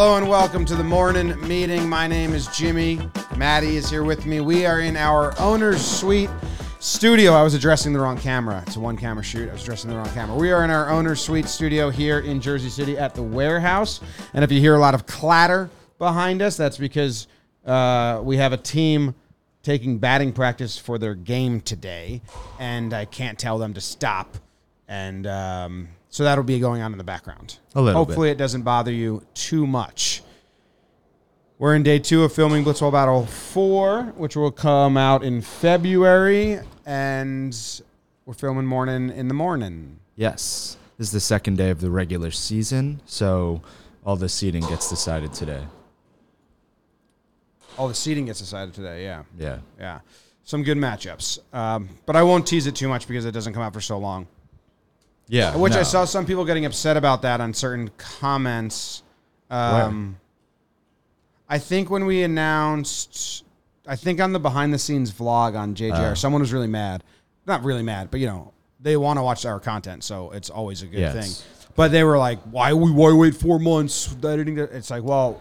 Hello and welcome to the morning meeting. My name is Jimmy. Maddie is here with me. We are in our owner's suite studio. I was addressing the wrong camera. It's a one camera shoot. I was addressing the wrong camera. We are in our owner's suite studio here in Jersey City at the warehouse. And if you hear a lot of clatter behind us, that's because uh, we have a team taking batting practice for their game today. And I can't tell them to stop. And um, so that'll be going on in the background. A little Hopefully, it doesn't bother you too much. We're in day two of filming Blitzball Battle 4, which will come out in February. And we're filming morning in the morning. Yes. This is the second day of the regular season, so all the seating gets decided today. All the seating gets decided today. Yeah. Yeah. Yeah. Some good matchups. Um, but I won't tease it too much because it doesn't come out for so long. Yeah. Which I saw some people getting upset about that on certain comments. Um, I think when we announced, I think on the behind the scenes vlog on JJR, Oh. someone was really mad. Not really mad, but you know, they want to watch our content, so it's always a good Yes. thing. But they were like, "Why we why wait four months? The editing." It's like, well,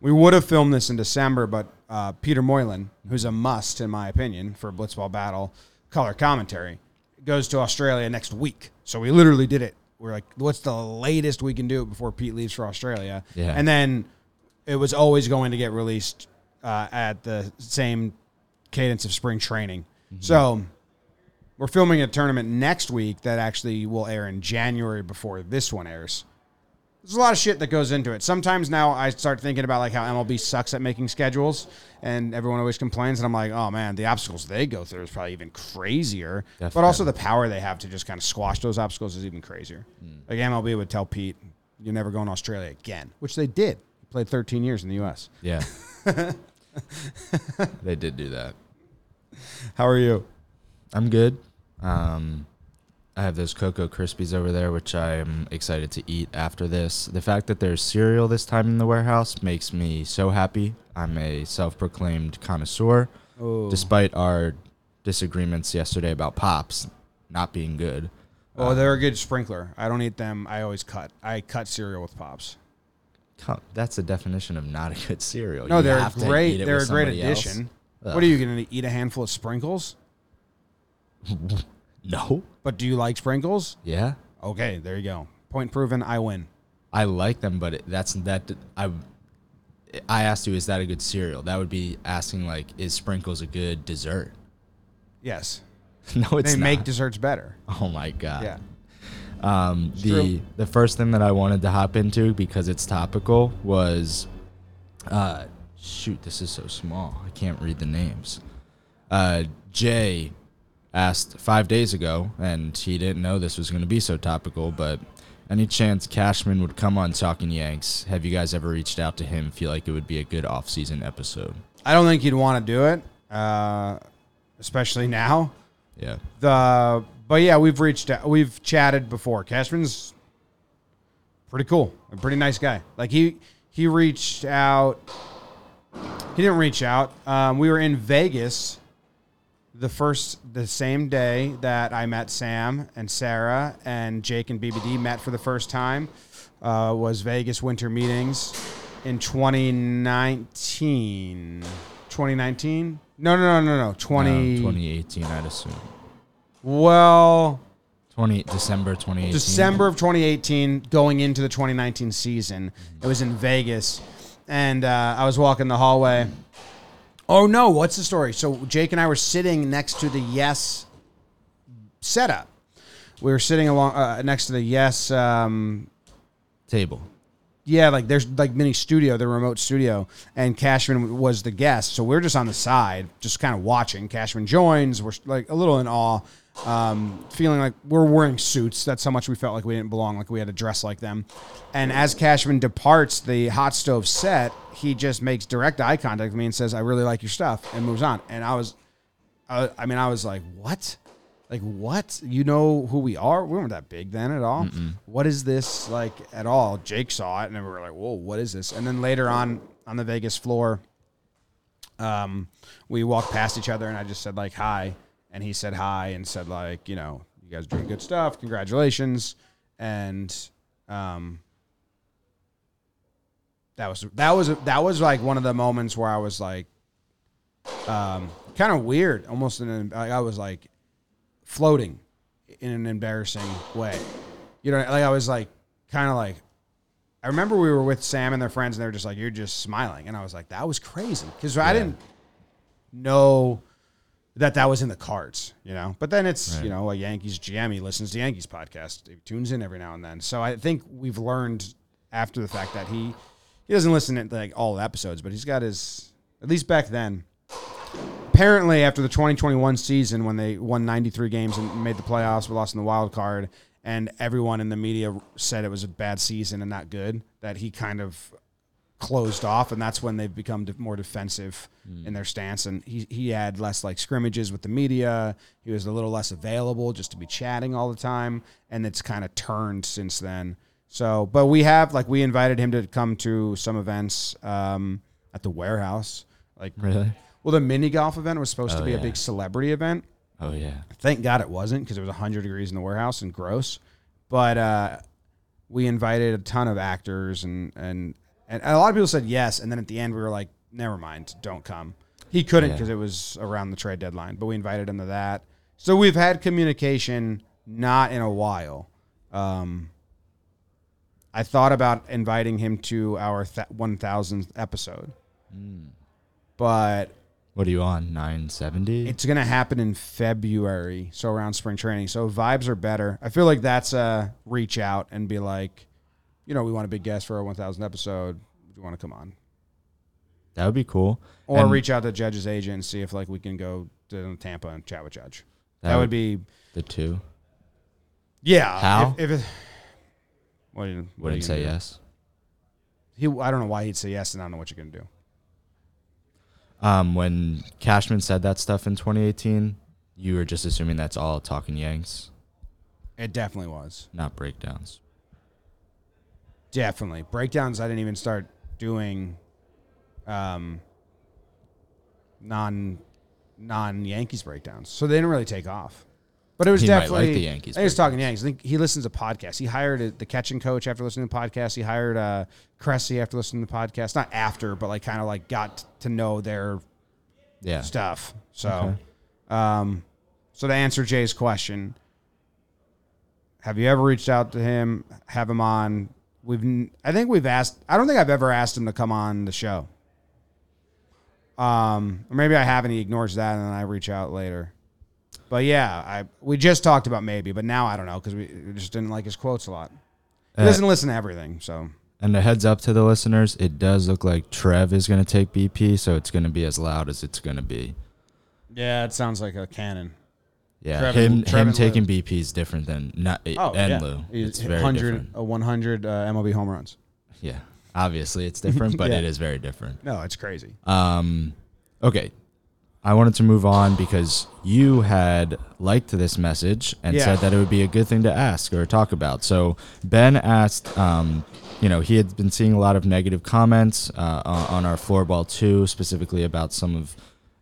we would have filmed this in December, but uh, Peter Moylan, who's a must in my opinion for Blitzball Battle color commentary, goes to Australia next week. So we literally did it. We're like, what's the latest we can do it before Pete leaves for Australia? Yeah. And then it was always going to get released uh, at the same cadence of spring training. So we're filming a tournament next week that actually will air in January before this one airs. There's a lot of shit that goes into it. Sometimes now I start thinking about like how MLB sucks at making schedules, and everyone always complains, and I'm like, oh man, the obstacles they go through is probably even crazier. But also the power they have to just kind of squash those obstacles is even crazier. Like MLB would tell Pete, "You're never going to Australia again," which they did. He played 13 years in the U.S. Yeah. they did do that. How are you? I'm good. Um, I have those Cocoa Krispies over there, which I am excited to eat after this. The fact that there's cereal this time in the warehouse makes me so happy. I'm a self proclaimed connoisseur, Oh, despite our disagreements yesterday about Pops not being good. oh, uh, they're a good sprinkler. I don't eat them. I always cut. I cut cereal with pops. Come- That's the definition of not a good cereal. No, You they're have to great. eat it They're a with great somebody else. addition. What are you going to eat? A handful of sprinkles? No. But do you like sprinkles? Yeah. Okay, there you go. Point proven. I win. I like them, but it, that's that. I I asked you, is that a good cereal? That would be asking like, is sprinkles a good dessert? Yes, no, it's they not. make desserts better. oh my god. Yeah. Um, the true. the first thing that I wanted to hop into because it's topical was, uh, shoot, this is so small. I can't read the names. Uh, Jay asked five days ago, and he didn't know this was going to be so topical, but any chance Cashman would come on Talkin' Yanks? Have you guys ever reached out to him? Feel like it would be a good off-season episode? I don't think you'd want to do it, uh, especially now. Yeah. The but yeah, we've reached out, we've chatted before. Cashman's pretty cool, a pretty nice guy. Like he he reached out. He didn't reach out. Um, we were in Vegas the first the same day that I met Sam and Sarah and Jake and BBD met for the first time. Uh, was Vegas winter meetings in 2019. 2019? No, no, no, no, no. 20. Um, 2018, I'd assume. Well, 20 December 2018. December of 2018, going into the 2019 season. It was in Vegas, and uh, I was walking the hallway. Oh no! What's the story? So Jake and I were sitting next to the Yes setup. We were sitting along uh, next to the Yes. Um, table. yeah, like there's like mini studio, the remote studio, and Cashman was the guest. So we're just on the side, just kind of watching. Cashman joins. We're like a little in awe, um, feeling like we're wearing suits. That's how much we felt like we didn't belong, like we had to dress like them. And as Cashman departs the hot stove set, he just makes direct eye contact with me and says, "I really like your stuff," and moves on. And I was, I, I mean, I was like, "What?" Like what? You know who we are? We weren't that big then at all. What is this like at all? Jake saw it and we were like, "Whoa, what is this?" And then later on on the Vegas floor, um, we walked past each other and I just said like hi, and he said hi and said like, you know, you guys are doing good stuff. Congratulations. And um, that was that was that was like one of the moments where I was like, um, kind of weird, almost in an, I was like floating in an embarrassing way. You know, like I was like kind of like I remember we were with Sam and their friends, and they were just like, "You're just smiling," and I was like, "That was crazy," because I didn't know that that was in the cards, you know. But then it's Right. you know a Yankees GM. He listens to Yankees podcast. He tunes in every now and then. So I think we've learned after the fact that he he doesn't listen to like all the episodes, but he's got his at least back then. Apparently, after the 2021 season, when they won 93 games and made the playoffs, but lost in the wild card, and everyone in the media said it was a bad season and not good, that he kind of closed off, and that's when they've become more defensive in their stance. And he he had less like scrimmages with the media. He was a little less available just to be chatting all the time, and it's kind of turned since then. So, but we have like we invited him to come to some events um, at the warehouse. Like, Really? well, the mini golf event was supposed to Oh, be a big celebrity event. Oh yeah. Thank God it wasn't because it was 100 degrees in the warehouse and gross. But uh, we invited a ton of actors and, and and a lot of people said yes. And then at the end we were like, never mind, don't come. He couldn't Yeah. because it was around the trade deadline. But we invited him to that. So we've had communication not in a while. Um, I thought about inviting him to our th- 1000th episode, but What are you on? Nine seventy. it's gonna happen in February, so around spring training. So vibes are better. I feel like that's a reach out and be like, you know, we want a big guest for our 1000 episode. Do you want to come on? That would be cool. Or And reach out to Judge's agent and see if like we can go to Tampa and chat with Judge. That, would be the two. yeah. How? If, if it, what do you, what Wouldn't say do? yes. He, I don't know why he'd say yes, and I don't know what you're gonna do. Um, when Cashman said that stuff in 2018, you were just assuming that's all talking Yanks, It definitely was. not breakdowns. Definitely breakdowns. I didn't even start doing, um, non non Yankees breakdowns, so they didn't really take off. But it was He might like definitely the Yankees I was talking. Yankees. I think he listens to podcasts. He hired a, the catching coach after listening to the podcast. He hired uh, Cressy after listening to the podcast. Not after, but like kind of like got to know their Yeah. stuff. So, Okay. um, so to answer Jay's question, have you ever reached out to him? Have him on? We've, n- I think we've asked. I don't think I've ever asked him to come on the show. Um, or maybe I haven't. He ignores that, and then I reach out later. But yeah, I we just talked about maybe, but now I don't know because we, we just didn't like his quotes a lot. He Uh, doesn't listen to everything, so And a heads up to the listeners, it does look like Trev is going to take BP, so it's going to be as loud as it's going to be. yeah, it sounds like a cannon. Yeah, Trev him and- Trev him taking BP is different than not Oh, and yeah. Lou. It's very 100, different. a 100 uh, MLB home runs. Yeah, obviously it's different, but Yeah. it is very different. No, it's crazy. Um, okay, I wanted to move on because you had liked this message and Yeah. said that it would be a good thing to ask or talk about. So Ben asked, um, you know, he had been seeing a lot of negative comments uh, on, on our floorball too, specifically about some of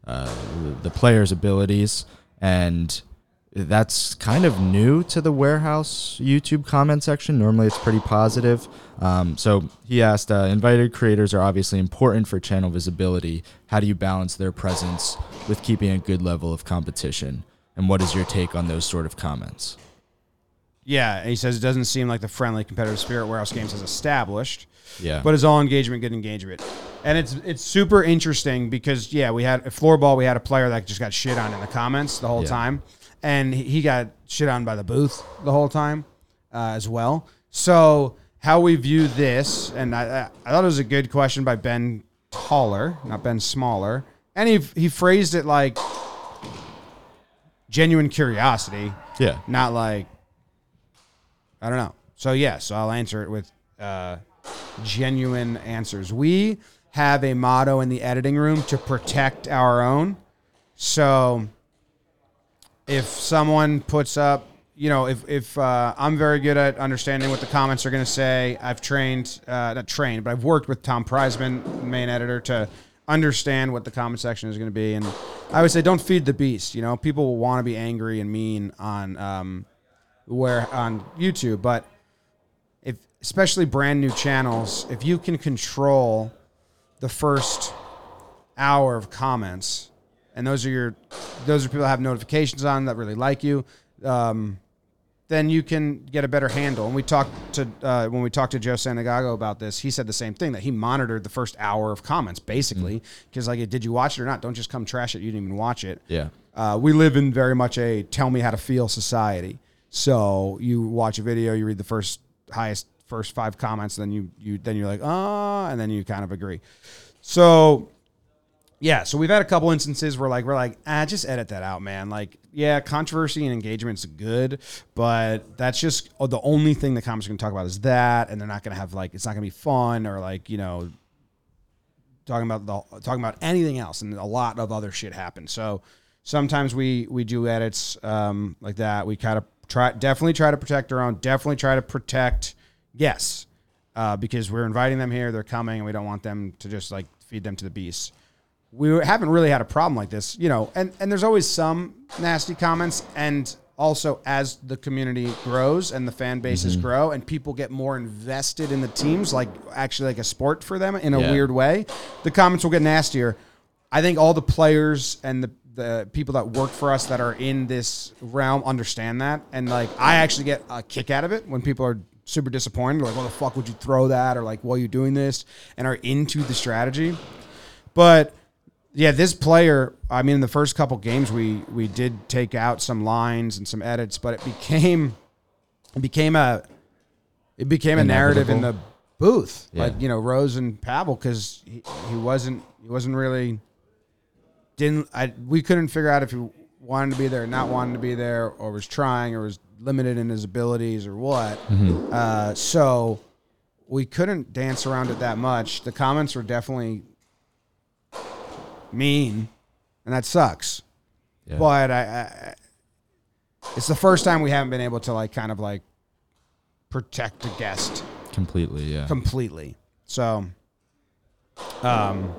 uh, the players' abilities, and that's kind of new to the warehouse YouTube comment section. Normally, it's pretty positive. Um, so he asked, uh, invited creators are obviously important for channel visibility. How do you balance their presence with keeping a good level of competition? And what is your take on those sort of comments? Yeah, he says it doesn't seem like the friendly competitive spirit Warehouse Games has established, Yeah, but is all engagement good engagement? And it's it's super interesting because yeah, we had a floorball, we had a player that just got shit on in the comments the whole Yeah. time, and he- got shit on by the booth the whole time uh, as well. So how we view this, and I, I I thought it was a good question by Ben Taller, not Ben Smaller, and he he phrased it like genuine curiosity yeah, not like I don't know. So yeah, so I'll answer it with uh, genuine answers. We have a motto in the editing room to protect our own. So if someone puts up, you know, if if uh, I'm very good at understanding what the comments are going to say, I've trained, uh, not trained, but I've worked with Tom Prizeman, main editor, to understand what the comment section is going to be. And I would say, don't feed the beast. You know, people will want to be angry and mean on um, where on YouTube, but if especially brand new channels, if you can control the first hour of comments, and those are your those are people that have notifications on that really like you, um, then you can get a better handle. And we talked to uh, when we talked to Joe Santagato about this, he said the same thing that he monitored the first hour of comments basically because like, did you watch it or not? Don't just come trash it. You didn't even watch it. Yeah. Uh, we live in very much a tell me how to feel society. So you watch a video, you read the first highest first five comments, then you you then you're like ah, and then you kind of agree. So yeah, so we've had a couple instances where like we're like ah, just edit that out, man. Like yeah, controversy and engagement's good, but that's just oh, the only thing the comments are going to talk about is that, and they're not going to have like it's not going to be fun or like you know talking about the talking about anything else, and a lot of other shit happens. So sometimes we we do edits um, like that. We kind of try definitely try to protect our own. Definitely try to protect guests uh, because we're inviting them here. They're coming, and we don't want them to just like feed them to the beast. We haven't really had a problem like this, you know. And and there's always some nasty comments, and also as the community grows and the fan bases mm-hmm. grow, and people get more invested in the teams, like actually like a sport for them in a Yeah. weird way, the comments will get nastier. I think all the players and the the people that work for us that are in this realm understand that, and like I actually get a kick out of it when people are super disappointed, like, "Why the fuck would you throw that?" or like, "Why are you doing this?" and are into the strategy. But yeah, this player. I mean, in the first couple games, we we did take out some lines and some edits, but it became it became a it became a narrative in the booth, Yeah. like you know Rose and Pavel, because he, he wasn't he wasn't really didn't I we couldn't figure out if he wanted to be there, or not wanted to be there, or was trying, or was limited in his abilities, or what. Uh, so we couldn't dance around it that much. The comments were definitely mean, and that sucks. Yeah. But I, I, it's the first time we haven't been able to like kind of like protect a guest Completely. Yeah. completely. So, um,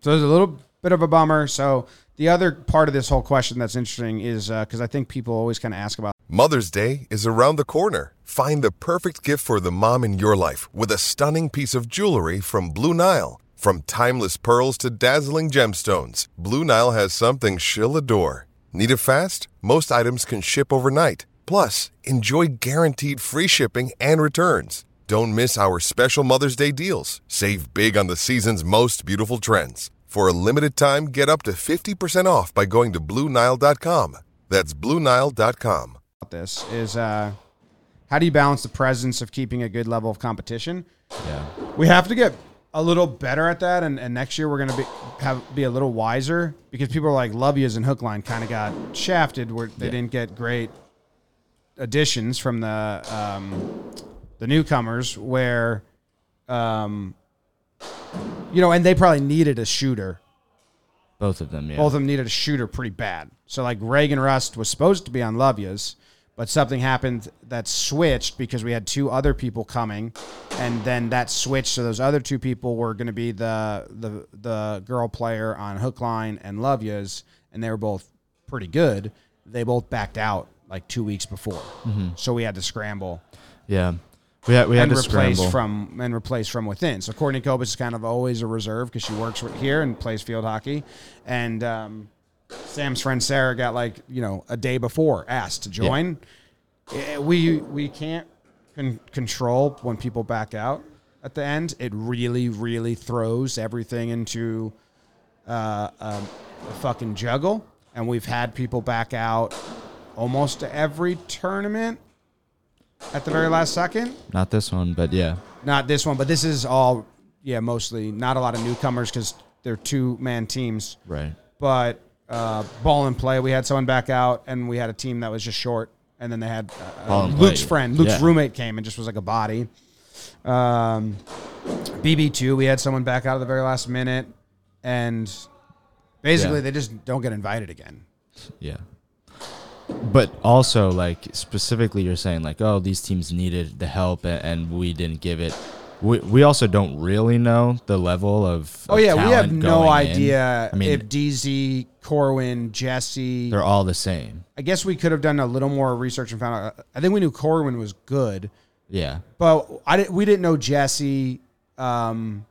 so there's a little bit of a bummer. So the other part of this whole question that's interesting is uh because I think people always kind of ask about Mother's Day is around the corner. Find the perfect gift for the mom in your life with a stunning piece of jewelry from Blue Nile. From timeless pearls to dazzling gemstones, Blue Nile has something she'll adore. Need it fast? Most items can ship overnight. Plus, enjoy guaranteed free shipping and returns. Don't miss our special Mother's Day deals. Save big on the season's most beautiful trends. For a limited time, get up to 50% off by going to BlueNile.com. That's BlueNile.com. this is uh, how do you balance the presence of keeping a good level of competition? yeah. We have to get a little better at that, and, and next year we're going to be have be a little wiser because people are like Love Yous and Hookline kind of got shafted where they Yeah. didn't get great additions from the um, the newcomers. Where, um, you know, and they probably needed a shooter. Both of them. Yeah. Both of them needed a shooter pretty bad. So like Reagan Rust was supposed to be on Love Yous, but something happened that switched because we had two other people coming, and then that switched. So those other two people were going to be the the the girl player on hook line and Love Yous, and they were both pretty good. They both backed out like two weeks before, so we had to scramble yeah. We had we had and to replace scramble. from and replace from within. So Courtney Kobus is kind of always a reserve because she works here and plays field hockey, and um, Sam's friend Sarah got like you know a day before asked to join. Eh, We we can't con- control when people back out at the end. It really really throws everything into uh, um, a fucking juggle, and we've had people back out almost to every tournament at the very last second. Not this one, but yeah. Not this one, but this is all, yeah, mostly not a lot of newcomers because they're two man teams. Right. But uh, ball and play, we had someone back out, and we had a team that was just short, and then they had uh, and Luke's play. friend, Luke's Yeah. roommate came and just was like a body. Um, BB two, we had someone back out at the very last minute, and basically Yeah. they just don't get invited again. Yeah. But also, like specifically, you're saying like, oh, these teams needed the help and we didn't give it. We, we also don't really know the level of. Oh of yeah, we have no in. idea I mean, if DZ, Corwin, Jesse, they're all the same. I guess we could have done a little more research and found out. I think we knew Corwin was good, Yeah. But I didn't, we didn't know Jesse, um,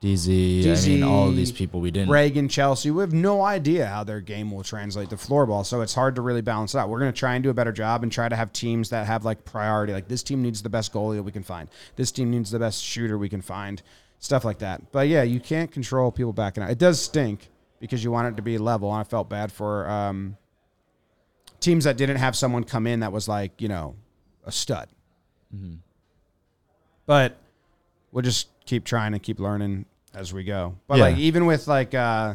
DZ, I mean, all these people we didn't. Reagan, Chelsea. We have no idea how their game will translate to floorball, so it's hard to really balance out. We're going to try and do a better job and try to have teams that have like priority. Like this team needs the best goalie that we can find. This team needs the best shooter we can find. Stuff like that. But yeah, you can't control people backing out. It does stink because you want it to be level. And I felt bad for um, teams that didn't have someone come in that was like you know a stud. But we'll just keep trying and keep learning as we go. But Yeah. like even with like uh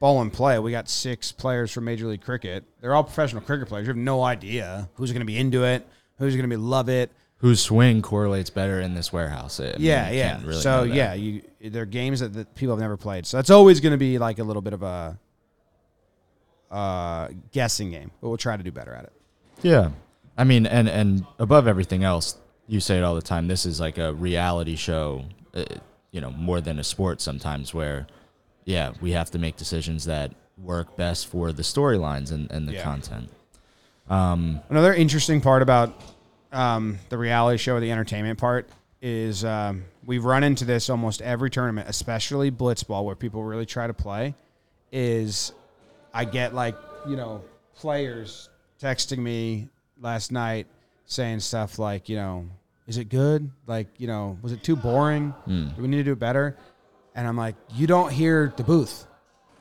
ball and play, we got six players from Major League Cricket. They're all professional cricket players. You have no idea who's going to be into it, who's going to be love it. Whose swing correlates better in this warehouse? I mean, yeah, yeah. really so yeah, you they're games that, that people have never played. So that's always going to be like a little bit of a uh guessing game, but we'll try to do better at it. Yeah. I mean, and and above everything else, you say it all the time. This is like a reality show, uh, you know, more than a sport sometimes. Where, yeah, we have to make decisions that work best for the storylines and, and the Yeah. content. Another interesting part about um, the reality show, the entertainment part, is um, we run into this almost every tournament, especially blitzball, where people really try to play. Is I get like you know players texting me last night saying stuff like you know is it good like you know was it too boring hmm. do we need to do it better and i'm like you don't hear the booth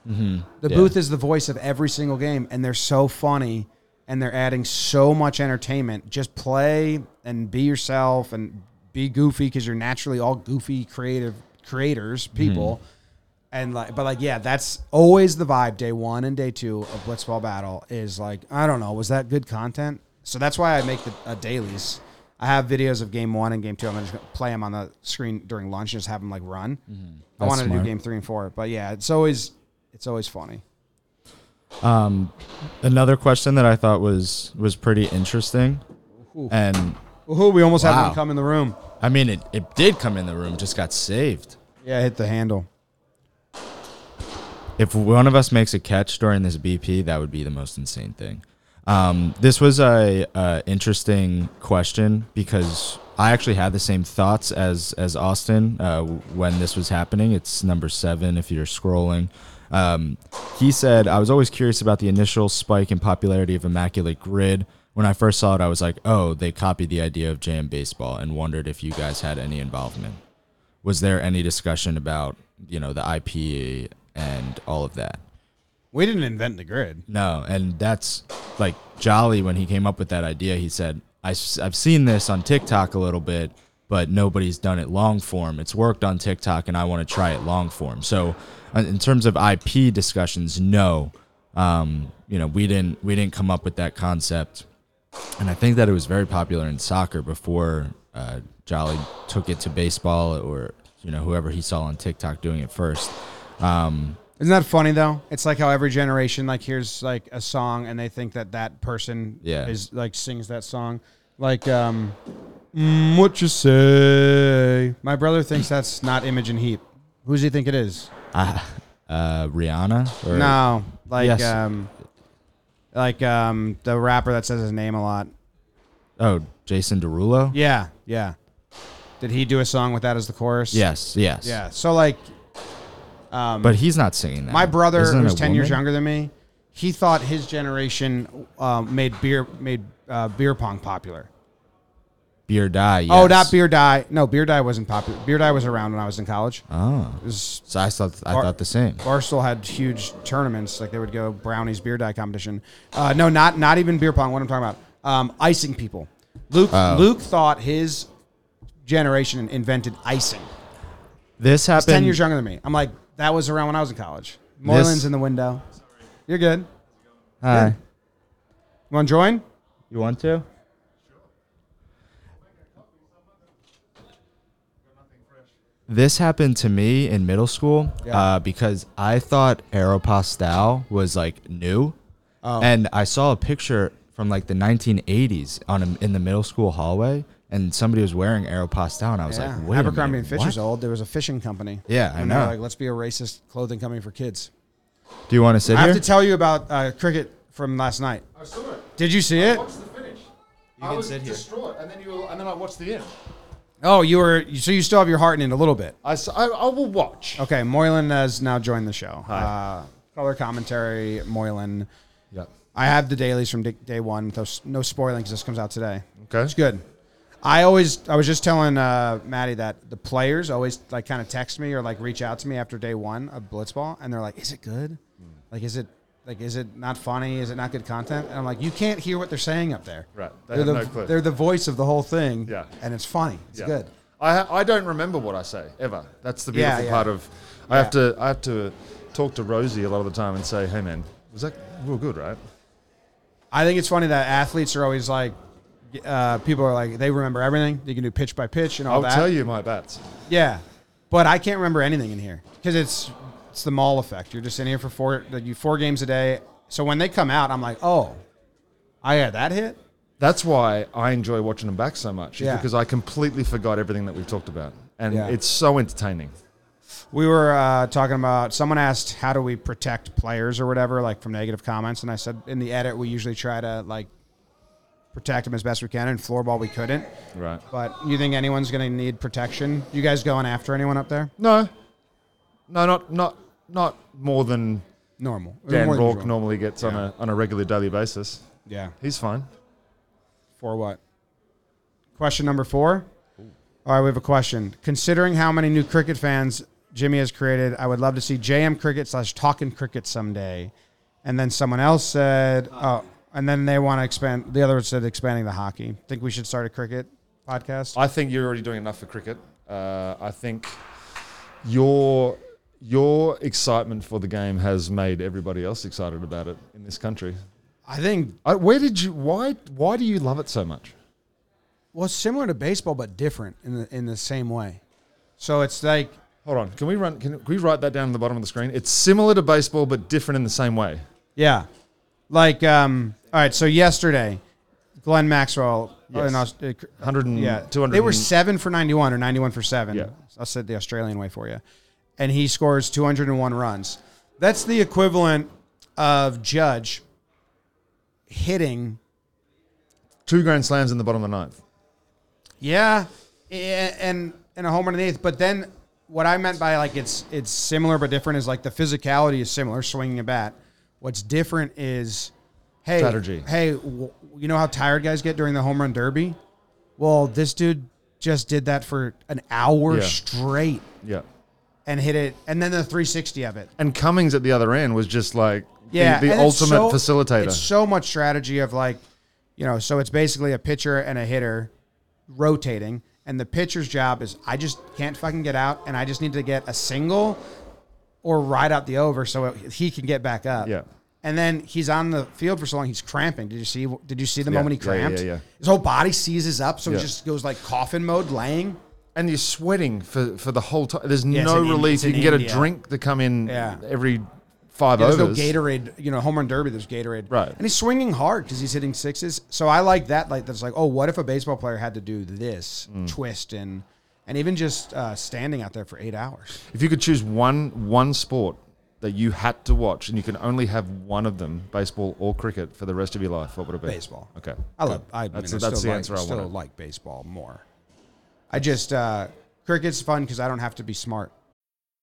mm-hmm. the Yeah. booth is the voice of every single game, and they're so funny, and they're adding so much entertainment. Just play and be yourself and be goofy because you're naturally all goofy, creative creators, mm-hmm. people. And like, but like, yeah, that's always the vibe. Day one and day two of Blitzball Battle is like, I don't know, was that good content? So that's why I make the uh, dailies. I have videos of game one and game two. I'm just gonna play them on the screen during lunch and just have them like run. I That's wanted to do game three and four, but yeah, it's always it's always funny. Um, another question that I thought was was pretty interesting, and Ooh, we almost had Wow. one come in the room. I mean, it, it did come in the room, just got saved. Yeah, hit the handle. if one of us makes a catch during this BP, that would be the most insane thing. Um, this was a, a interesting question because I actually had the same thoughts as as Austin uh, when this was happening. It's number seven if you're scrolling. Um, he said, "I was always curious about the initial spike in popularity of Immaculate Grid. When I first saw it, I was like, oh, they copied the idea of Jam Baseball, and wondered if you guys had any involvement. Was there any discussion about you know the IP and all of that?" We didn't invent the grid. No, and that's like Jolly when he came up with that idea. He said, I, have seen this on TikTok a little bit, but nobody's done it long form. It's worked on TikTok, and I want to try it long form. So, uh, in terms of IP discussions, no, um, you know, we didn't we didn't come up with that concept, and I think that it was very popular in soccer before uh, Jolly took it to baseball, or you know, whoever he saw on TikTok doing it first. Um, Isn't that funny though? It's like how every generation like hears like a song and they think that that person Yeah. is like sings that song. Like um mm, what you say? My brother thinks that's not Imogen Heap. Who does he think it is? uh, uh, Rihanna. Or, no, like Yes. um like um the rapper that says his name a lot. Oh, Jason Derulo. Yeah, yeah. Did he do a song with that as the chorus? Yes, yes. Yeah. So like um But he's not singing that. My brother, Isn't who's ten years younger than me, he thought his generation um, made beer made uh, beer pong popular. Beer die. Oh, yes. not beer die. No, beer die wasn't popular. Beer die was around when I was in college. Oh, was, so I thought I Bar- thought the same. Barstool had huge tournaments, like they would go brownies beer die competition. Uh, no, not not even beer pong. What I'm talking about, um, icing people. Luke Oh. Luke thought his generation invented icing. This He's happened. ten years younger than me. I'm like, that was around when I was in college. Moylan's in the window. You're good. Hi. You want to join? You want to? This happened to me in middle school Yeah. uh, because I thought Aeropostale was like new, Oh. and I saw a picture from like the 1980s on a, in the middle school hallway, and somebody was wearing Aeropostale, and I was Yeah. like, "Wait Abercrombie a minute, and Fitcher's what? old. There was a fishing company. Yeah, I and know. Like, let's be a racist clothing company for kids. Do you want to sit here? I here? have to tell you about uh, cricket from last night. I saw it. Did you see it? What's the finish? You can sit here. distraught, and then you and then I watched the end. Oh, you were so you still have your heart in it a little bit. I, s- I, I will watch. Okay, Moylan has now joined the show. Uh, color commentary, Moylan. Yeah. I have the dailies from day, day one. Those, no spoiling because this comes out today. Okay. It's good. I always, I was just telling uh, Maddie that the players always like kind of text me or like reach out to me after day one of Blitzball, and they're like, "Is it good? Like, is it like, is it not funny? Is it not good content?" And I'm like, "You can't hear what they're saying up there. Right. They They're have the no clue. they're the voice of the whole thing. Yeah. and it's funny. It's Yeah. good. I I don't remember what I say ever. That's the Yeah, beautiful yeah. part of. I have to I have to talk to Rosie a lot of the time and say, "Hey man, was that real good, right?" I think it's funny that athletes are always like, uh, people are like, they remember everything. They can do pitch by pitch and all I'll that. tell you my bets. Yeah, but I can't remember anything in here because it's it's the mall effect. You're just in here for four you four games a day. So when they come out, I'm like, oh, I had that hit. That's why I enjoy watching them back so much. Yeah. Because I completely forgot everything that we've talked about, and Yeah. it's so entertaining. We were uh, talking about someone asked how do we protect players or whatever, like from negative comments, and I said in the edit we usually try to like protect them as best we can. In floorball we couldn't, Right. but you think anyone's going to need protection? You guys going after anyone up there? No. No, not not not more than Normal. Dan More Rourke normally gets on a on a regular daily basis. Yeah. He's fine. For what? Question number four. All right, we have a question. Considering how many new cricket fans Jimmy has created, I would love to see JM Cricket slash Talking Cricket someday. And then someone else said, oh, and then they want to expand. The other one said expanding the hockey. Think we should start a cricket podcast? I think you're already doing enough for cricket. Uh, I think your your excitement for the game has made everybody else excited about it in this country. I think I, where did you? Why? Why do you love it so much? well, it's similar to baseball, but different in the in the same way. So it's like Hold on. Can we run? Can, can we write that down on the bottom of the screen? It's similar to baseball, but different in the same way. Yeah. Like, um, all right, so yesterday, Glenn Maxwell, Yes. in Aus- uh, 100 and yeah, 200 they were and- seven for 91 or 91 for seven. Yeah. I'll say it the Australian way for you. And he scores 201 runs. That's the equivalent of Judge hitting, Two grand slams in the bottom of the ninth. yeah, a- and, and a home run in the eighth. But then what I meant by like it's it's similar but different is like the physicality is similar, swinging a bat. What's different is, hey, Strategy. Hey, w- you know how tired guys get during the home run derby? Well, this dude just did that for an hour Yeah. straight Yeah. and hit it, and then the 360 of it. And Cummins at the other end was just like Yeah, the, the and it's ultimate so- facilitator. It's so much strategy of like, you know, so it's basically a pitcher and a hitter rotating, and the pitcher's job is I just can't fucking get out, and I just need to get a single or ride out the over so it, he can get back up. Yeah. And then he's on the field for so long, he's cramping. Did you see? Did you see the Yeah, moment he yeah, yeah, cramped? yeah, yeah. His whole body seizes up, so he just goes like coffin mode, laying. and you're sweating for, for the whole time. There's no relief. You can get India. a drink to come in every five Yeah, there's no overs. Gatorade, you know, home run derby. There's Gatorade, Right. And he's swinging hard because he's hitting sixes. So I like that. Like that's like, oh, what if a baseball player had to do this Mm. twist and and even just uh, standing out there for eight hours? If you could choose one one sport that you had to watch, and you can only have one of them, baseball or cricket, for the rest of your life, what would it be? Baseball. Okay. I love. I that's mean, that's still the like, answer I still wanted. like baseball more. I just uh, cricket's fun because I don't have to be smart.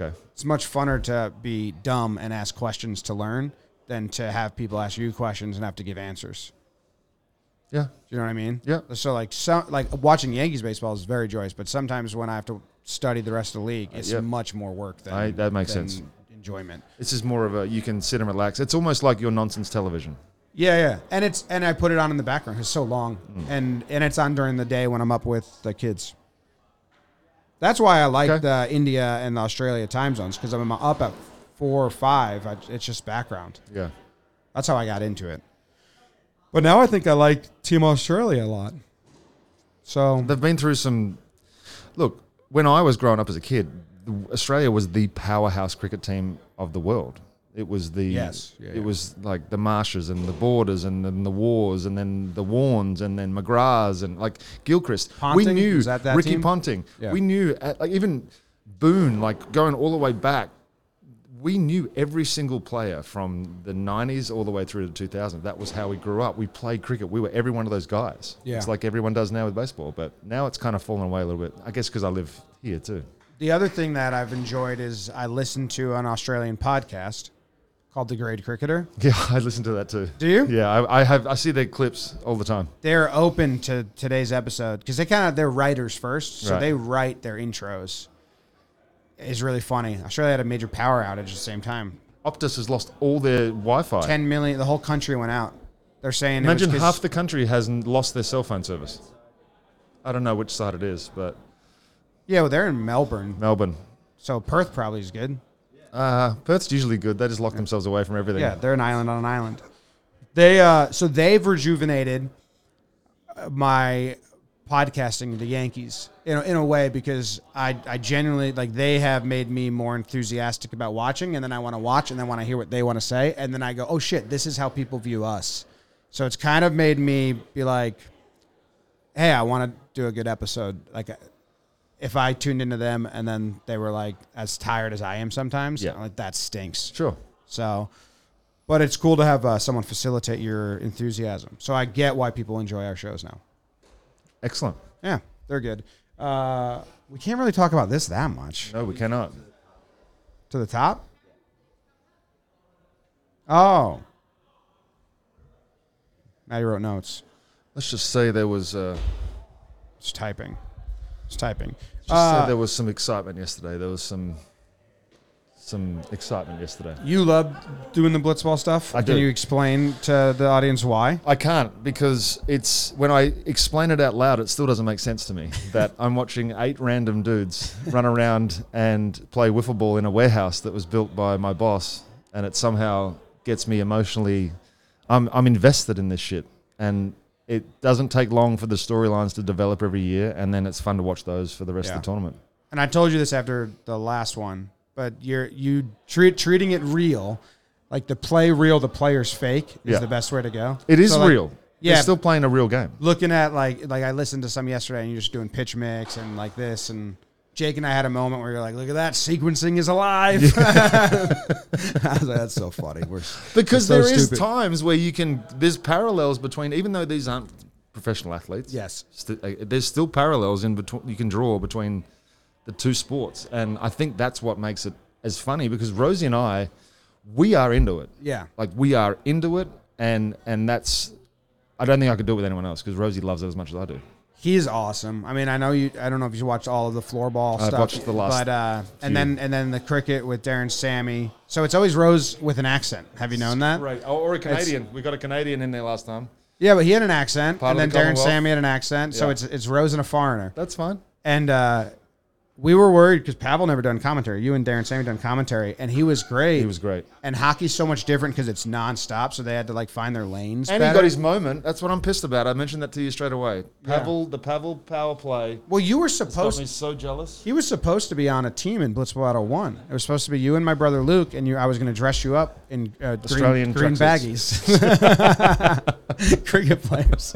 Okay. It's much funner to be dumb and ask questions to learn than to have people ask you questions and have to give answers. Yeah. Do you know what I mean? Yeah. So like some like watching Yankees baseball is very joyous, but sometimes when I have to study the rest of the league, it's yeah. much more work than I- that makes than sense. Enjoyment. This is more of a you can sit and relax. It's almost like your nonsense television. Yeah, yeah, and it's and I put it on in the background. It's so long, Mm. and and it's on during the day when I'm up with the kids. That's why I like the India and the Australia time zones because I'm up at four or five. I, it's just background. Yeah. That's how I got into it. But now I think I like Team Australia a lot. So They've been through some. Look, when I was growing up as a kid, Australia was the powerhouse cricket team of the world. It was the Yes. Yeah, it yeah. was like the Marshes and the Borders and then the Waughs and then the Warnes and then McGraths and like Gilchrist. we knew that that Ricky team? Ponting. Yeah. We knew uh, like even Boon, like going all the way back. We knew every single player from the 90s all the way through to 2000. That was how we grew up. We played cricket. We were every one of those guys. Yeah. It's like everyone does now with baseball, but now it's kind of fallen away a little bit. I guess because I live here too. the other thing that I've enjoyed is I listened to an Australian podcast called The Grade Cricketer. Yeah, I listen to that too. Do you? Yeah, I, I have. I see their clips all the time. They're open to today's episode because they kind of they're writers first, so Right. they write their intros. It's really funny. Australia had a major power outage at the same time. Optus has lost all their Wi-Fi. Ten million, the whole country went out. They're saying it was Imagine 'cause- half the country has n- lost their cell phone service. I don't know which side it is, but yeah, well, they're in Melbourne, Melbourne. so Perth probably is good. Uh, Perth's usually good. They just lock themselves away from everything. Yeah, they're an island on an island. They uh, so they've rejuvenated my podcasting the Yankees in a, in a way because I I genuinely like they have made me more enthusiastic about watching, and then I want to watch, and then want to hear what they want to say, and then I go, oh shit, this is how people view us. So it's kind of made me be like, hey, I want to do a good episode. Like, if I tuned into them and then they were like as tired as I am sometimes, Yeah. I'm like that stinks. Sure. So, but it's cool to have uh, someone facilitate your enthusiasm. So I get why people enjoy our shows now. Excellent. Yeah, they're good. Uh, we can't really talk about this that much. No, we cannot. To the top? Oh. Maddie wrote notes. Let's just say there was. Uh, It's typing. It's typing. just Uh, there was some excitement yesterday. There was some. Some excitement yesterday. you love doing the blitzball stuff. I Can do. you explain to the audience why? I can't because it's when I explain it out loud, it still doesn't make sense to me that I'm watching eight random dudes run around and play wiffle ball in a warehouse that was built by my boss, and it somehow gets me emotionally. I'm I'm invested in this shit, and it doesn't take long for the storylines to develop every year, and then it's fun to watch those for the rest Yeah. of the tournament. and I told you this after the last one, but you're you treat treating it real, like the play real, the player's fake is Yeah. the best way to go. It is So, like, real. yeah. They're still playing a real game. Looking at like like I listened to some yesterday, and you're just doing pitch mix and like this, and Jake and I had a moment where you're like, "Look at that, sequencing is alive." I was like, "That's so funny." We're Because We're there so is times where you can. There's parallels between, even though these aren't professional athletes. Yes. st- uh, there's still parallels in between. You can draw between the two sports, and I think that's what makes it as funny. Because Rosie and I, we are into it. yeah. Like we are into it, and and that's. I don't think I could do it with anyone else because Rosie loves it as much as I do. He's awesome. I mean, I know you. I don't know if you watched all of the floorball I've stuff. watched the last but uh, few. and then and then the cricket with Darren Sammy. So it's always Rose with an accent. Have you known that? Right. Oh, or a Canadian. We got a Canadian in there last time. Yeah, but he had an accent, Part and of then the Darren Commonwealth. Sammy had an accent. So Yeah. it's it's Rose and a foreigner. That's fine. And uh, we were worried because Pavel never done commentary. You and Darren Sammy done commentary, and he was great. He was great. And hockey's so much different because it's nonstop, so they had to like find their lanes. And better. he got his moment. That's what I'm pissed about. I mentioned that to you straight away. Pavel, the Pavel power play. well, you were Got supposed. me so jealous. He was supposed to be on a team in Blitzball Auto One. It was supposed to be you and my brother Luke, and you. I was going to dress you up in uh, Australian green, green tracksuits. baggies, cricket players.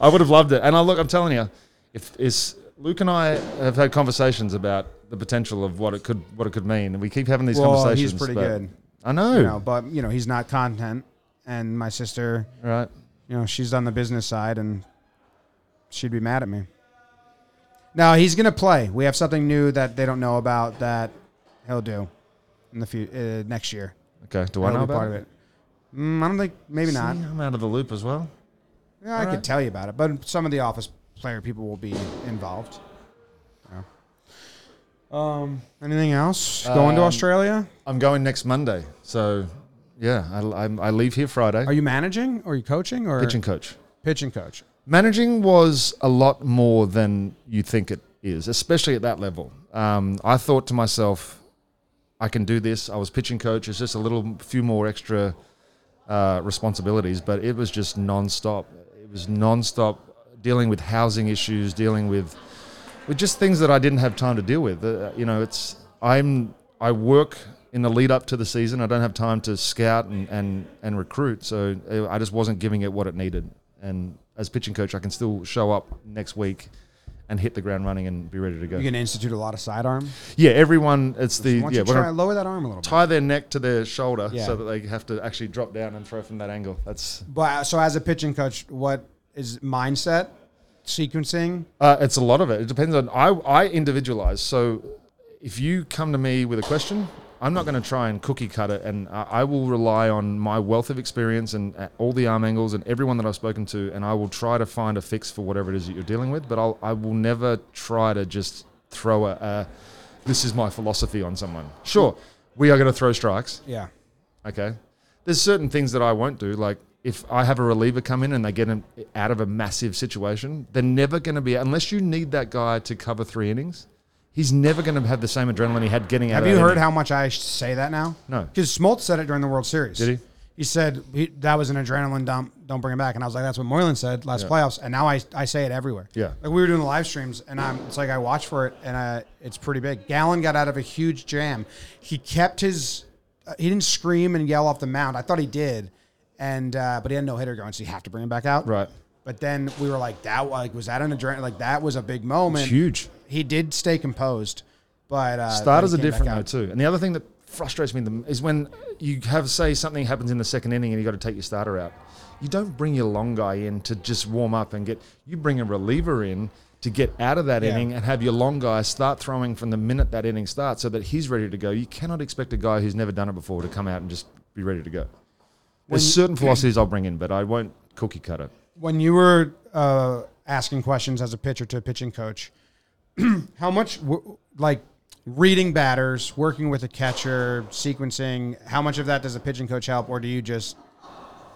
I would have loved it. And I look, I'm telling you, if is Luke and I have had conversations about the potential of what it could what it could mean, and we keep having these Well, conversations. he's pretty but- good. I know. You know, but you know he's not content, and my sister, Right. you know, she's on the business side, and she'd be mad at me. No, he's going to play. We have something new that they don't know about that he'll do in the few, uh, next year. Okay. Do I know about part of it. Mm, I don't think maybe not. I'm out of the loop as well. Yeah, I All could tell you about it, but some of the office player people will be involved. Yeah. Um, anything else? Going to Um, Australia? I'm going next Monday, so yeah, I, I, I leave here Friday. Are you managing? Or are you coaching? Or pitching coach? pitching coach? Managing was a lot more than you think it is, especially at that level. Um, I thought to myself, I can do this. I was pitching coach. It's just a little few more extra uh, responsibilities, but it was just nonstop. It was nonstop dealing with housing issues, dealing with with just things that I didn't have time to deal with. Uh, you know, it's I'm I work in the lead up to the season. I don't have time to scout and and, and recruit, so uh, I just wasn't giving it what it needed. And as pitching coach, I can still show up next week and hit the ground running and be ready to go. You can institute a lot of sidearm. yeah, everyone. It's the yeah. we're try lower that arm a little bit? tie their neck to their shoulder Yeah. so that they have to actually drop down and throw from that angle. That's But so as a pitching coach, what is mindset, sequencing? Uh, it's a lot of it. It depends on I I individualize. So if you come to me with a question, I'm not going to try and cookie cut it, and I, I will rely on my wealth of experience and uh, all the arm angles and everyone that I've spoken to, and I will try to find a fix for whatever it is that you're dealing with. But I'll I will never try to just throw a, a this is my philosophy on someone. Sure, we are going to throw strikes. Yeah. Okay. There's certain things that I won't do. Like if I have a reliever come in and they get him out of a massive situation, they're never going to be, unless you need that guy to cover three innings, he's never going to have the same adrenaline he had getting out. Have you heard inning. how much I say that now? No. Because Smoltz said it during the World Series. Did he? He said he, that was an adrenaline dump. Don't bring him back. And I was like, that's what Moylan said last Yeah. playoffs. And now I, I say it everywhere. Yeah. Like we were doing the live streams, and I'm it's like I watch for it, and uh, it's pretty big. Gallen got out of a huge jam. He kept his. Uh, he didn't scream and yell off the mound. I thought he did, and uh, but he had no hitter going, so you have to bring him back out. Right. But then we were like, that like was that an adrenaline? Like that was a big moment. It's huge. He did stay composed, but uh, Starters are then he came different though too. And the other thing that frustrates me the- is when you have say something happens in the second inning and you got to take your starter out. You don't bring your long guy in to just warm up and get. You bring a reliever in to get out of that Yeah. inning and have your long guy start throwing from the minute that inning starts, so that he's ready to go. You cannot expect a guy who's never done it before to come out and just be ready to go. There's certain philosophies I'll bring in, but I won't cookie cutter. when you were uh, asking questions as a pitcher to a pitching coach, how much w- like reading batters, working with a catcher, sequencing, how much of that does a pitching coach help, or do you just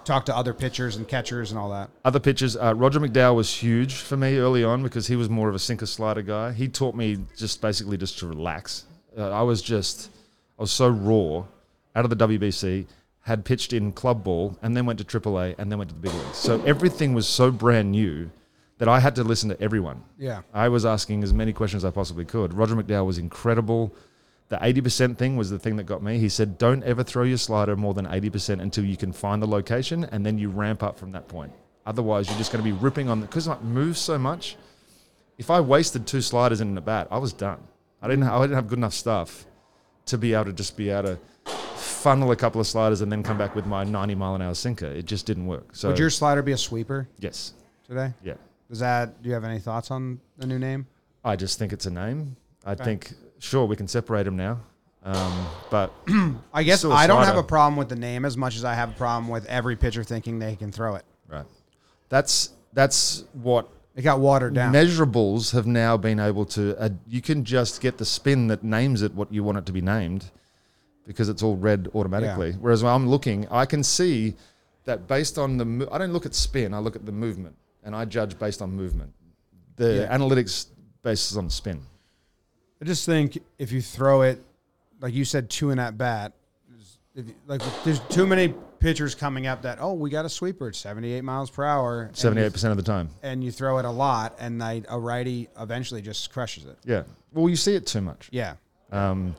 talk to other pitchers and catchers and all that? Other pitchers, uh, Roger McDowell was huge for me early on because he was more of a sinker slider guy. He taught me just basically just to relax. Uh, I was just, I was so raw out of the WBC, had pitched in club ball and then went to AAA and then went to the big leagues. So everything was so brand new that I had to listen to everyone. Yeah. I was asking as many questions as I possibly could. Roger McDowell was incredible. The 80% thing was the thing that got me. He said, don't ever throw your slider more than 80% until you can find the location and then you ramp up from that point. Otherwise, you're just going to be ripping on the, because it moves so much. If I wasted two sliders in a bat, I was done. I didn't, I didn't have good enough stuff to be able to just be able to funnel a couple of sliders and then come back with my 90 mile an hour sinker. It just didn't work. So, Would your slider be a sweeper yes. today? Yeah. Does that? Do you have any thoughts on the new name? I just think it's a name. I think sure we can separate them now, um, but I guess Still a I don't have slider. a problem with the name as much as I have a problem with every pitcher thinking they can throw it. right. That's that's what It got watered down. measurables have now been able to. Uh, you can just get the spin that names it what you want it to be named, because it's all read automatically. Whereas when I'm looking, I can see that based on the. Mo- I don't look at spin. I look at the movement, and I judge based on movement. The Yeah. analytics bases on spin. I just think if you throw it, like you said, two in that bat, if like there's too many pitchers coming up that oh we got a sweeper at 78 miles per hour, Seventy-eight percent of the time. and you throw it a lot, and they, a righty eventually just crushes it. Yeah. Well, you see it too much. Yeah, Um,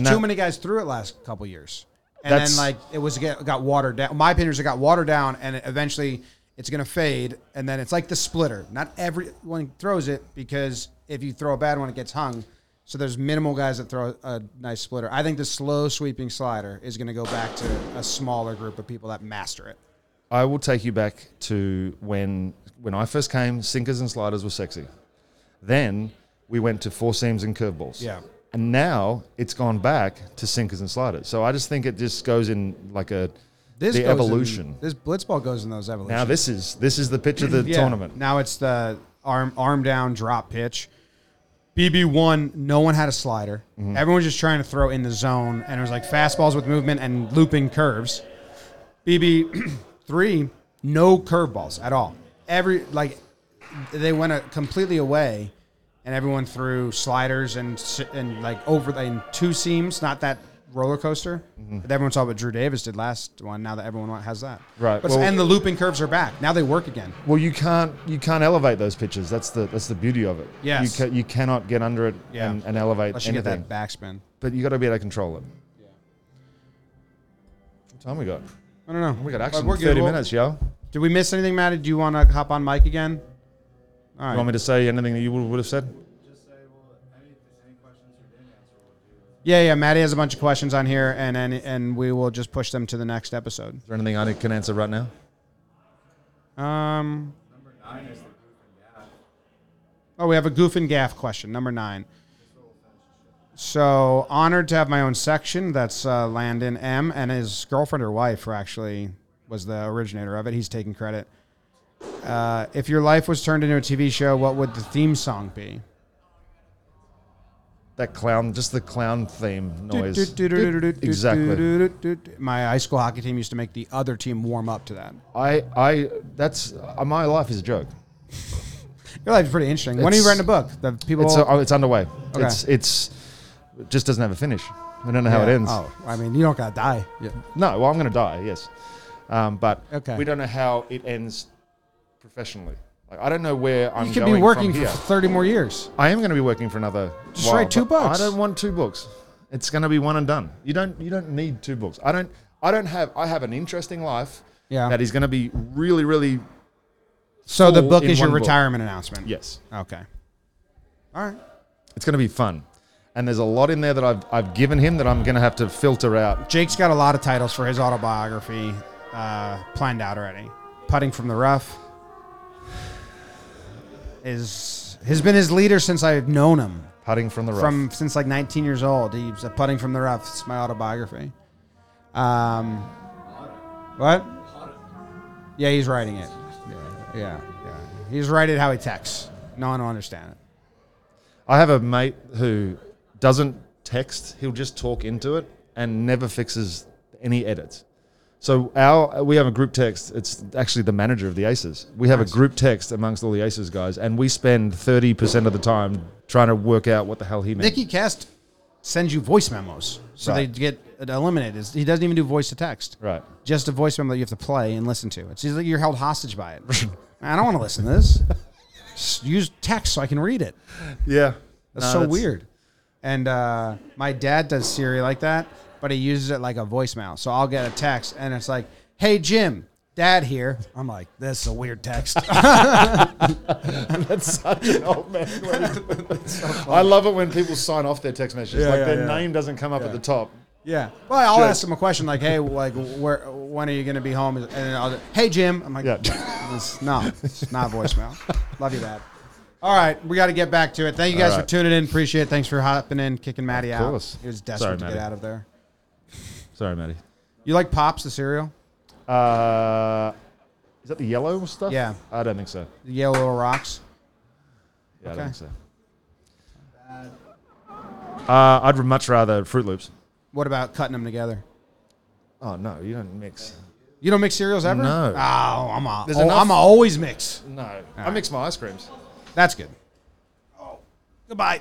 because too many guys threw it last couple years, and then like it was get, got watered down. My opinion is it got watered down, and it eventually it's gonna fade, and then it's like the splitter. Not everyone throws it because if you throw a bad one, it gets hung. So there's minimal guys that throw a nice splitter. I think the slow sweeping slider is going to go back to a smaller group of people that master it. I will take you back to when when I first came, sinkers and sliders were sexy. Then we went to four seams and curveballs. Yeah. And now it's gone back to sinkers and sliders. So I just think it just goes in like a This the goes in- evolution. this blitzball goes in those evolutions. now this is this is the pitch of the Yeah. tournament. Now it's the arm arm down drop pitch. BB one, no one had a slider. Mm-hmm. Everyone was just trying to throw in the zone, and it was like fastballs with movement and looping curves. BB three, no curveballs at all. Every like they went a, completely away, and everyone threw sliders and and like over in two seams, not that roller coaster mm-hmm. that everyone saw what Drew Davis did last one. Now that everyone has that, Right, But, well- and the looping curves are back. Now they work again. Well, you can't you can't elevate those pitches. That's the that's the beauty of it. Yes. you, ca- you cannot get under it Yeah. and, and elevate Unless you get that backspin. But you got to be able to control it. What time we got? I don't know. We got action. we're good. Thirty We'll- minutes, yo. Did we miss anything, Matty? Do you want to hop on mic again? All You want me to say anything that you would, would have said? Yeah, yeah. Maddie has a bunch of questions on here, and and and we will just push them to the next episode. Is there anything I can answer right now? Um. Oh, we have a goof and gaff question. Number nine. So honored to have my own section. That's uh, Landon M. and his girlfriend or wife, who actually was the originator of it. He's taking credit. Uh, if your life was turned into a TV show, what would the theme song be? That clown, just the clown theme noise. Exactly. My high school hockey team used to make the other team warm up to that. I, I, that's uh, my life is a joke. Your life's pretty interesting. when are you It's- writing a book? The people. It's, uh, it's underway. Okay. It's, it's, it just doesn't have a finish. I don't know how it Yeah. ends. Oh, I mean, you don't gotta die. Yeah. No, well, I'm going to die. Yes, um, but Okay. we don't know how it ends professionally. Like, I don't know where I'm You could be working for 30 more years. I am going to be working for another. Just while, write two books. I don't want two books. It's going to be one and done. You don't. You don't need two books. I don't. I don't have. I have an interesting life. Yeah. That is going to be really, really. So the book is your book. retirement announcement. Yes. Okay. All right. It's going to be fun, and there's a lot in there that I've I've given him that I'm going to have to filter out. Jake's got a lot of titles for his autobiography uh, planned out already. Putting from the rough is has been his leader since I've known him. Putting from the rough. From since like 19 years old. He's a putting from the rough. It's my autobiography. Um, what? Yeah, he's writing it. Yeah, yeah, yeah. He's writing how he texts. No one will understand it. I have a mate who doesn't text. He'll just talk into it and never fixes any edits. So our we have a group text. It's actually the manager of the Aces. We have a group text amongst all the Aces guys, and we spend thirty percent of the time trying to work out what the hell he meant. Nicky Cast sends you voice memos, so Right. they get eliminated. He doesn't even do voice to text. Right. Just a voice memo that you have to play and listen to. It's like you're held hostage by it. I don't want to listen to this. Just use text so I can read it. Yeah. That's so weird. And uh, my dad does Siri like that, but he uses it like a voicemail. So I'll get a text and it's like, "Hey Jim, Dad here." I'm like, "This is a weird text." That's such an old man. I love it when people sign off their text messages. Yeah, like yeah, their yeah. name doesn't come up at the top. yeah. Well, I'll Sure. ask him a question like, "Hey, like, where, when are you going to be home?" And then I'll, "Hey Jim," I'm like, Yeah. This, no, it's not voicemail. Love you, Dad. All right, we got to get back to it. Thank you guys All for tuning in. Appreciate it. Thanks for hopping in, kicking Maddie out. course. He was desperate Sorry, to Maddie. get out of there. Sorry, Matty. You like Pops, the cereal? Uh, is that the yellow stuff? Yeah. I don't think so. The yellow little rocks? Yeah, I don't think so. Uh, I'd much rather Froot Loops. What about cutting them together? Oh no, you don't mix. You don't mix cereals ever? No. Oh, I'm a, There's oh, enough- I'm a always mix. No, I mix my ice creams. That's good. Oh, goodbye.